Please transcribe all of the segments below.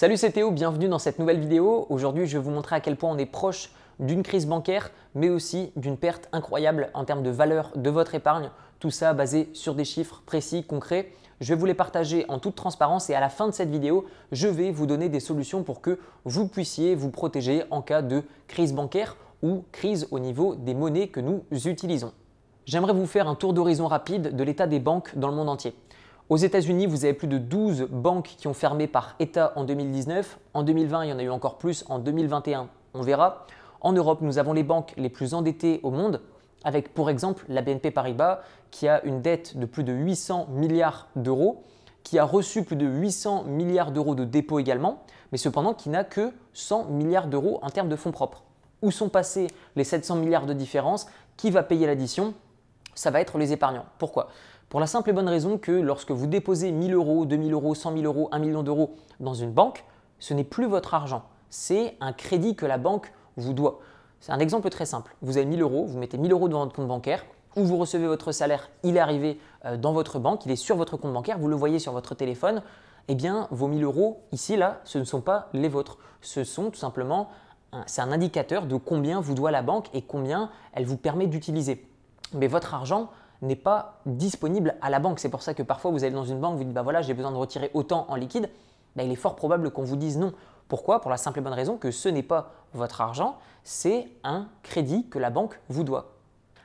Salut c'est Théo, bienvenue dans cette nouvelle vidéo. Aujourd'hui je vais vous montrer à quel point on est proche d'une crise bancaire mais aussi d'une perte incroyable en termes de valeur de votre épargne. Tout ça basé sur des chiffres précis, concrets. Je vais vous les partager en toute transparence et à la fin de cette vidéo, je vais vous donner des solutions pour que vous puissiez vous protéger en cas de crise bancaire ou crise au niveau des monnaies que nous utilisons. J'aimerais vous faire un tour d'horizon rapide de l'état des banques dans le monde entier. Aux États-Unis, vous avez plus de 12 banques qui ont fermé par État en 2019. En 2020, il y en a eu encore plus. En 2021, on verra. En Europe, nous avons les banques les plus endettées au monde, avec pour exemple la BNP Paribas qui a une dette de plus de 800 milliards d'euros, qui a reçu plus de 800 milliards d'euros de dépôts également, mais cependant qui n'a que 100 milliards d'euros en termes de fonds propres. Où sont passés les 700 milliards de différence? Qui va payer l'addition? Ça va être les épargnants. Pourquoi? Pour la simple et bonne raison que lorsque vous déposez 1000 euros, 2000 euros, 100 000 euros, 1 million d'euros dans une banque, ce n'est plus votre argent. C'est un crédit que la banque vous doit. C'est un exemple très simple. Vous avez 1000 euros, vous mettez 1000 euros dans votre compte bancaire, ou vous recevez votre salaire, il est arrivé euh, dans votre banque, il est sur votre compte bancaire, vous le voyez sur votre téléphone, eh bien vos 1000 euros ici, là, ce ne sont pas les vôtres. Ce sont tout simplement, c'est un indicateur de combien vous doit la banque et combien elle vous permet d'utiliser. Mais votre argent, n'est pas disponible à la banque. C'est pour ça que parfois vous allez dans une banque, vous dites bah voilà, j'ai besoin de retirer autant en liquide. Bah, il est fort probable qu'on vous dise non. Pourquoi? Pour la simple et bonne raison que ce n'est pas votre argent, c'est un crédit que la banque vous doit.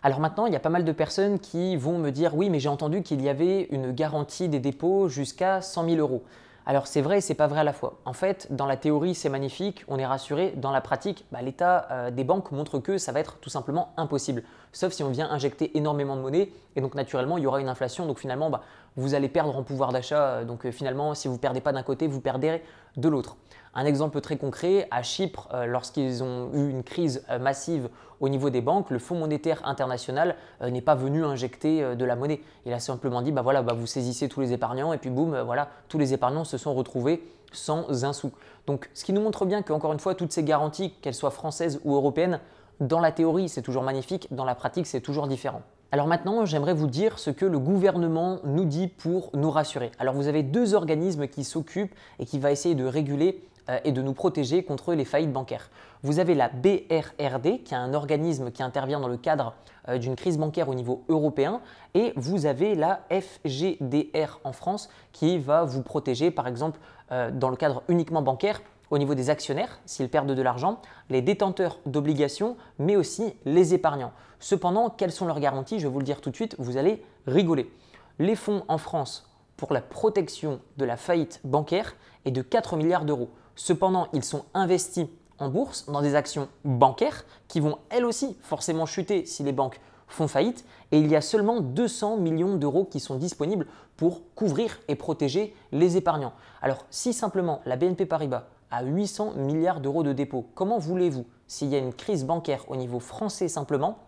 Alors maintenant, il y a pas mal de personnes qui vont me dire oui, mais j'ai entendu qu'il y avait une garantie des dépôts jusqu'à 100 000 euros. Alors c'est vrai et c'est pas vrai à la fois. En fait, dans la théorie, c'est magnifique, on est rassuré. Dans la pratique, bah, l'état euh, des banques montre que ça va être tout simplement impossible. Sauf si on vient injecter énormément de monnaie et donc naturellement il y aura une inflation. Donc finalement, bah, vous allez perdre en pouvoir d'achat. Donc euh, finalement, si vous perdez pas d'un côté, vous perdez de l'autre. Un exemple très concret, à Chypre, euh, lorsqu'ils ont eu une crise euh, massive au niveau des banques, le Fonds monétaire international n'est pas venu injecter de la monnaie. Il a simplement dit, bah voilà, bah vous saisissez tous les épargnants et puis boum, voilà, tous les épargnants se sont retrouvés sans un sou. Donc ce qui nous montre bien qu'encore une fois, toutes ces garanties, qu'elles soient françaises ou européennes, dans la théorie, c'est toujours magnifique, dans la pratique, c'est toujours différent. Alors maintenant, j'aimerais vous dire ce que le gouvernement nous dit pour nous rassurer. Alors vous avez deux organismes qui s'occupent et qui vont essayer de réguler euh, et de nous protéger contre les faillites bancaires. Vous avez la BRRD, qui est un organisme qui intervient dans le cadre euh, d'une crise bancaire au niveau européen, et vous avez la FGDR en France, qui va vous protéger, par exemple, euh, dans le cadre uniquement bancaire, au niveau des actionnaires, s'ils perdent de l'argent, les détenteurs d'obligations, mais aussi les épargnants. Cependant, quelles sont leurs garanties? Je vais vous le dire tout de suite, vous allez rigoler. Les fonds en France pour la protection de la faillite bancaire est de 4 milliards d'euros. Cependant, ils sont investis en bourse dans des actions bancaires qui vont elles aussi forcément chuter si les banques font faillite et il y a seulement 200 millions d'euros qui sont disponibles pour couvrir et protéger les épargnants. Alors si simplement la BNP Paribas à 800 milliards d'euros de dépôts. Comment voulez-vous, s'il y a une crise bancaire au niveau français simplement,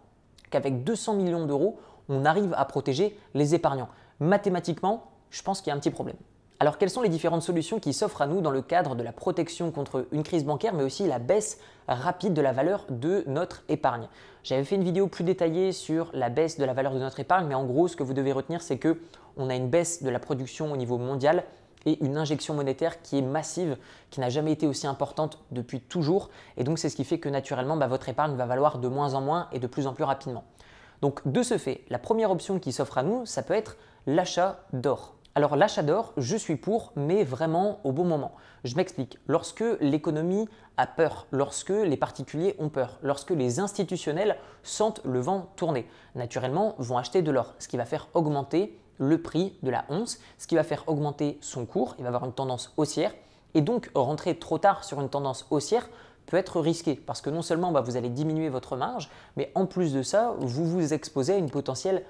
qu'avec 200 millions d'euros, on arrive à protéger les épargnants? Mathématiquement, je pense qu'il y a un petit problème. Alors quelles sont les différentes solutions qui s'offrent à nous dans le cadre de la protection contre une crise bancaire, mais aussi la baisse rapide de la valeur de notre épargne? J'avais fait une vidéo plus détaillée sur la baisse de la valeur de notre épargne, mais en gros, ce que vous devez retenir, c'est que on a une baisse de la production au niveau mondial et une injection monétaire qui est massive, qui n'a jamais été aussi importante depuis toujours. Et donc c'est ce qui fait que naturellement, bah, votre épargne va valoir de moins en moins et de plus en plus rapidement. Donc de ce fait, la première option qui s'offre à nous, ça peut être l'achat d'or. Alors l'achat d'or, je suis pour, mais vraiment au bon moment. Je m'explique. Lorsque l'économie a peur, lorsque les particuliers ont peur, lorsque les institutionnels sentent le vent tourner, naturellement vont acheter de l'or, ce qui va faire augmenter le prix de la once, ce qui va faire augmenter son cours, il va avoir une tendance haussière, et donc rentrer trop tard sur une tendance haussière peut être risqué, parce que non seulement bah, vous allez diminuer votre marge, mais en plus de ça, vous vous exposez à une potentielle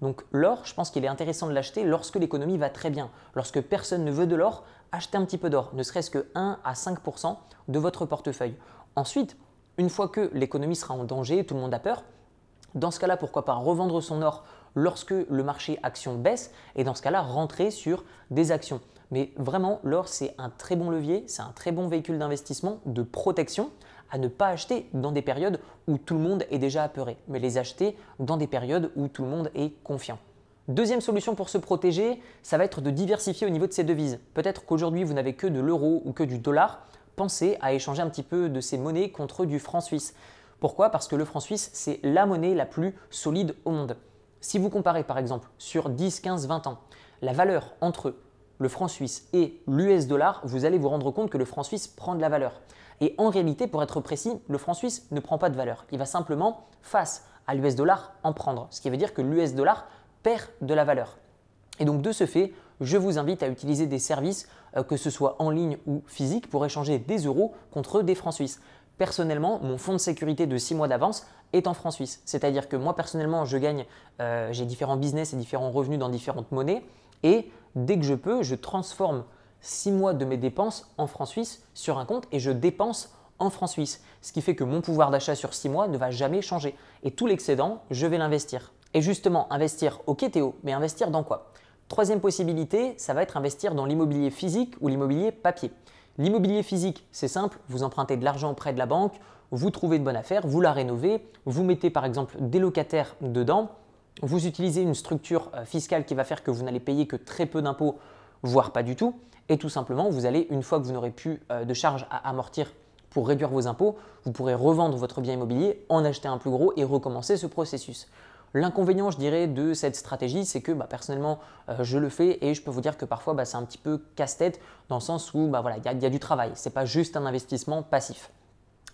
Donc l'or, je pense qu'il est intéressant de l'acheter lorsque l'économie va très bien. Lorsque personne ne veut de l'or, achetez un petit peu d'or, ne serait-ce que 1 à 5% de votre portefeuille. Ensuite, une fois que l'économie sera en danger, tout le monde a peur, dans ce cas-là, pourquoi pas revendre son or lorsque le marché action baisse et dans ce cas-là, rentrer sur des actions. Mais vraiment, l'or, c'est un très bon levier, c'est un très bon véhicule d'investissement, de protection à ne pas acheter dans des périodes où tout le monde est déjà apeuré, mais les acheter dans des périodes où tout le monde est confiant. Deuxième solution pour se protéger, ça va être de diversifier au niveau de ses devises. Peut-être qu'aujourd'hui vous n'avez que de l'euro ou que du dollar. Pensez à échanger un petit peu de ces monnaies contre du franc suisse. Pourquoi? Parce que le franc suisse, c'est la monnaie la plus solide au monde. Si vous comparez par exemple sur 10, 15, 20 ans, la valeur entre le franc suisse et l'US dollar, vous allez vous rendre compte que le franc suisse prend de la valeur. Et en réalité, pour être précis, le franc suisse ne prend pas de valeur. Il va simplement, face à l'US dollar, en prendre. Ce qui veut dire que l'US dollar perd de la valeur. Et donc de ce fait, je vous invite à utiliser des services, euh, que ce soit en ligne ou physique, pour échanger des euros contre des francs suisses. Personnellement, mon fonds de sécurité de 6 mois d'avance est en francs suisses. C'est-à-dire que moi personnellement, je gagne, euh, j'ai différents business et différents revenus dans différentes monnaies. Et dès que je peux, je transforme 6 mois de mes dépenses en francs suisses sur un compte et je dépense en francs suisses. Ce qui fait que mon pouvoir d'achat sur 6 mois ne va jamais changer. Et tout l'excédent, je vais l'investir. Et justement, investir, au Théo, mais investir dans quoi? Troisième possibilité, ça va être investir dans l'immobilier physique ou l'immobilier papier. L'immobilier physique, c'est simple, vous empruntez de l'argent auprès de la banque, vous trouvez une bonne affaire, vous la rénovez, vous mettez par exemple des locataires dedans, vous utilisez une structure euh, fiscale qui va faire que vous n'allez payer que très peu d'impôts, voire pas du tout, et tout simplement, vous allez, une fois que vous n'aurez plus euh, de charges à amortir pour réduire vos impôts, vous pourrez revendre votre bien immobilier, en acheter un plus gros et recommencer ce processus. L'inconvénient, je dirais, de cette stratégie, c'est que bah, personnellement, euh, je le fais et je peux vous dire que parfois, bah, c'est un petit peu casse-tête dans le sens où bah, il y, a du travail. Ce n'est pas juste un investissement passif.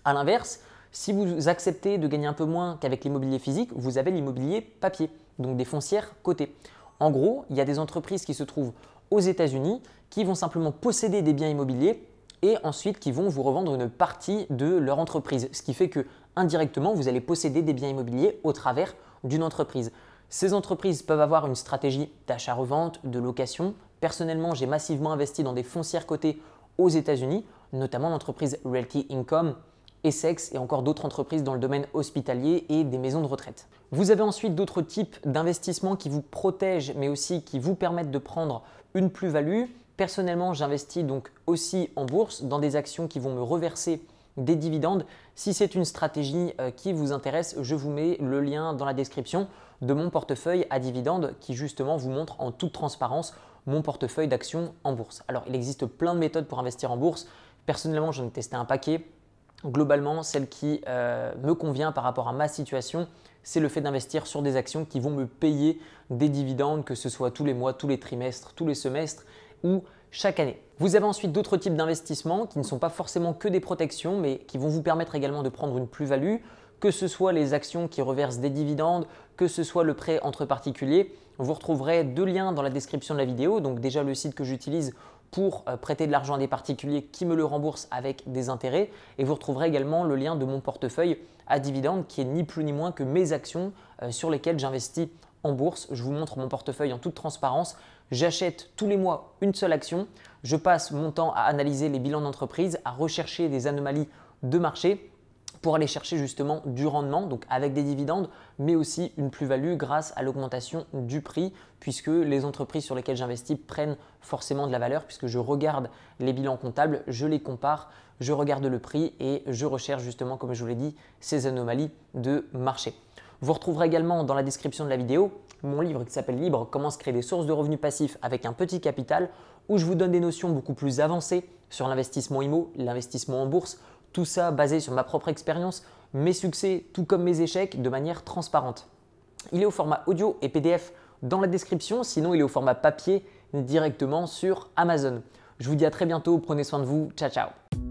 A l'inverse, si vous acceptez de gagner un peu moins qu'avec l'immobilier physique, vous avez l'immobilier papier, donc des foncières cotées. En gros, il y a des entreprises qui se trouvent aux États-Unis qui vont simplement posséder des biens immobiliers et ensuite qui vont vous revendre une partie de leur entreprise. Ce qui fait que indirectement, vous allez posséder des biens immobiliers au travers d'une entreprise. Ces entreprises peuvent avoir une stratégie d'achat-revente, de location. Personnellement, j'ai massivement investi dans des foncières cotées aux États-Unis, notamment l'entreprise Realty Income, Essex et encore d'autres entreprises dans le domaine hospitalier et des maisons de retraite. Vous avez ensuite d'autres types d'investissements qui vous protègent mais aussi qui vous permettent de prendre une plus-value. Personnellement, j'investis donc aussi en bourse dans des actions qui vont me reverser des dividendes. Si c'est une stratégie euh, qui vous intéresse, je vous mets le lien dans la description de mon portefeuille à dividendes qui justement vous montre en toute transparence mon portefeuille d'actions en bourse. Alors il existe plein de méthodes pour investir en bourse. Personnellement, j'en ai testé un paquet. Globalement, celle qui euh, me convient par rapport à ma situation, c'est le fait d'investir sur des actions qui vont me payer des dividendes, que ce soit tous les mois, tous les trimestres, tous les semestres ou chaque année. Vous avez ensuite d'autres types d'investissements qui ne sont pas forcément que des protections, mais qui vont vous permettre également de prendre une plus-value, que ce soit les actions qui reversent des dividendes, que ce soit le prêt entre particuliers. Vous retrouverez deux liens dans la description de la vidéo, donc déjà le site que j'utilise pour euh, prêter de l'argent à des particuliers qui me le remboursent avec des intérêts. Et vous retrouverez également le lien de mon portefeuille à dividendes qui est ni plus ni moins que mes actions euh, sur lesquelles j'investis en bourse. Je vous montre mon portefeuille en toute transparence. J'achète tous les mois une seule action. Je passe mon temps à analyser les bilans d'entreprise, à rechercher des anomalies de marché pour aller chercher justement du rendement, donc avec des dividendes, mais aussi une plus-value grâce à l'augmentation du prix, puisque les entreprises sur lesquelles j'investis prennent forcément de la valeur, puisque je regarde les bilans comptables, je les compare, je regarde le prix et je recherche justement, comme je vous l'ai dit, ces anomalies de marché. Vous retrouverez également dans la description de la vidéo mon livre qui s'appelle Libre, comment se créer des sources de revenus passifs avec un petit capital, où je vous donne des notions beaucoup plus avancées sur l'investissement IMO, l'investissement en bourse, tout ça basé sur ma propre expérience, mes succès tout comme mes échecs de manière transparente. Il est au format audio et PDF dans la description, sinon il est au format papier directement sur Amazon. Je vous dis à très bientôt, prenez soin de vous, ciao ciao